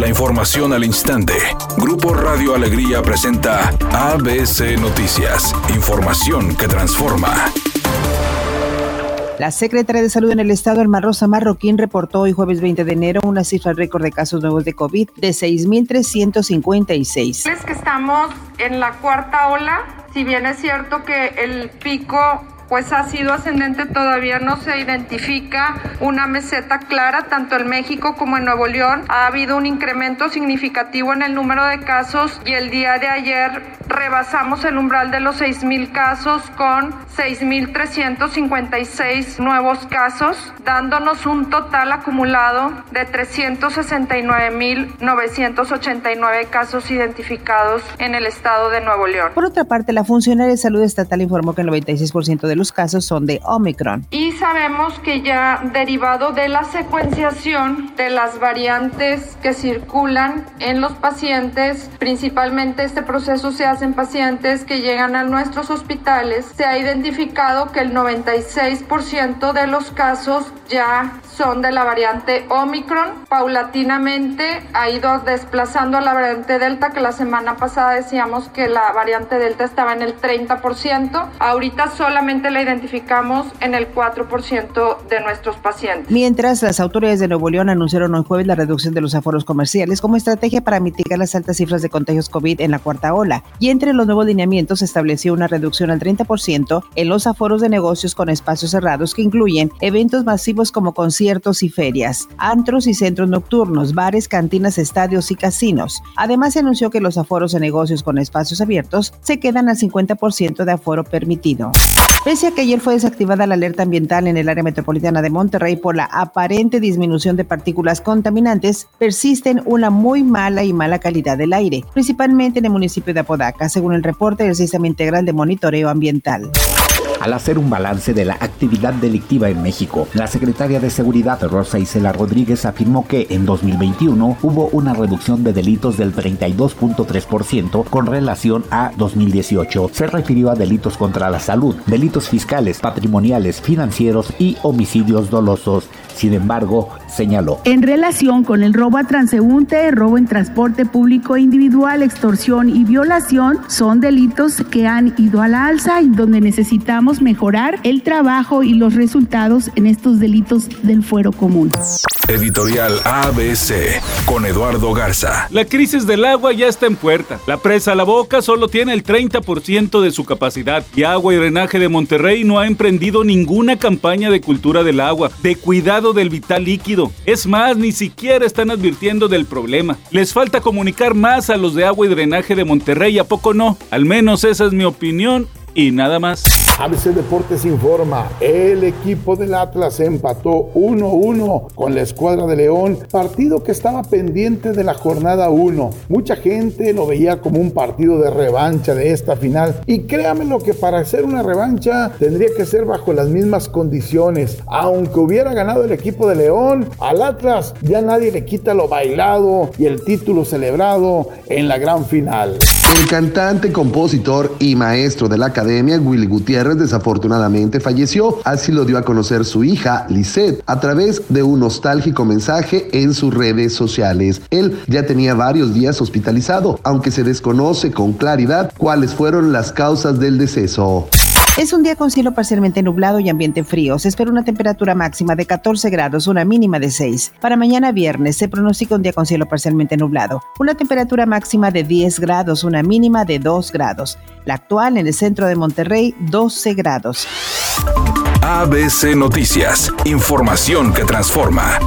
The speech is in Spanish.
La información al instante. Grupo Radio Alegría presenta ABC Noticias. Información que transforma. La secretaria de Salud en el Estado, Alma Rosa Marroquín, reportó hoy jueves 20 de enero una cifra récord de casos nuevos de COVID de 6.356. Es que estamos en la cuarta ola, si bien es cierto que el pico pues ha sido ascendente, todavía no se identifica una meseta clara, tanto en México como en Nuevo León. Ha habido un incremento significativo en el número de casos y el día de ayer rebasamos el umbral de los 6.000 casos con 6.356 nuevos casos, dándonos un total acumulado de 369.989 casos identificados en el estado de Nuevo León. Por otra parte, la funcionaria de salud estatal informó que el 96% de los casos son de Omicron. Y sabemos que ya derivado de la secuenciación de las variantes que circulan en los pacientes, principalmente este proceso se hace en pacientes que llegan a nuestros hospitales, se ha identificado que el 96% de los casos ya son de la variante Omicron. Paulatinamente ha ido desplazando a la variante Delta, que la semana pasada decíamos que la variante Delta estaba en el 30%. Ahorita solamente la identificamos en el 4% de nuestros pacientes. Mientras, las autoridades de Nuevo León anunciaron hoy jueves la reducción de los aforos comerciales como estrategia para mitigar las altas cifras de contagios COVID en la cuarta ola. Y entre los nuevos lineamientos se estableció una reducción al 30% en los aforos de negocios con espacios cerrados que incluyen eventos masivos como conciertos y ferias, antros y centros nocturnos, bares, cantinas, estadios y casinos. Además, se anunció que los aforos de negocios con espacios abiertos se quedan al 50% de aforo permitido. Pese a que ayer fue desactivada la alerta ambiental en el área metropolitana de Monterrey por la aparente disminución de partículas contaminantes, persisten una muy mala y mala calidad del aire, principalmente en el municipio de Apodaca, según el reporte del Sistema Integral de Monitoreo Ambiental. Al hacer un balance de la actividad delictiva en México, la secretaria de Seguridad Rosa Isela Rodríguez afirmó que en 2021 hubo una reducción de delitos del 32.3% con relación a 2018. Se refirió a delitos contra la salud, delitos fiscales, patrimoniales, financieros y homicidios dolosos. Sin embargo, señaló. En relación con el robo a transeúnte, robo en transporte público individual, extorsión y violación, son delitos que han ido a la alza y donde necesitamos mejorar el trabajo y los resultados en estos delitos del fuero común. Editorial ABC con Eduardo Garza. La crisis del agua ya está en puerta. La presa La Boca solo tiene el 30% de su capacidad y Agua y Drenaje de Monterrey no ha emprendido ninguna campaña de cultura del agua, de cuidado del vital líquido. Es más, ni siquiera están advirtiendo del problema. Les falta comunicar más a los de Agua y Drenaje de Monterrey, ¿a poco no? Al menos esa es mi opinión y nada más. ABC Deportes informa, el equipo del Atlas empató 1-1 con la escuadra de León, partido que estaba pendiente de la jornada 1. Mucha gente lo veía como un partido de revancha de esta final y créame lo que para hacer una revancha tendría que ser bajo las mismas condiciones. Aunque hubiera ganado el equipo de León, al Atlas ya nadie le quita lo bailado y el título celebrado en la gran final. El cantante, compositor y maestro de la academia, Willy Gutiérrez, desafortunadamente falleció. Así lo dio a conocer su hija, Lisette, a través de un nostálgico mensaje en sus redes sociales. Él ya tenía varios días hospitalizado, aunque se desconoce con claridad cuáles fueron las causas del deceso. Es un día con cielo parcialmente nublado y ambiente frío. Se espera una temperatura máxima de 14 grados, una mínima de 6. Para mañana viernes se pronostica un día con cielo parcialmente nublado. Una temperatura máxima de 10 grados, una mínima de 2 grados. La actual en el centro de Monterrey, 12 grados. ABC Noticias. Información que transforma.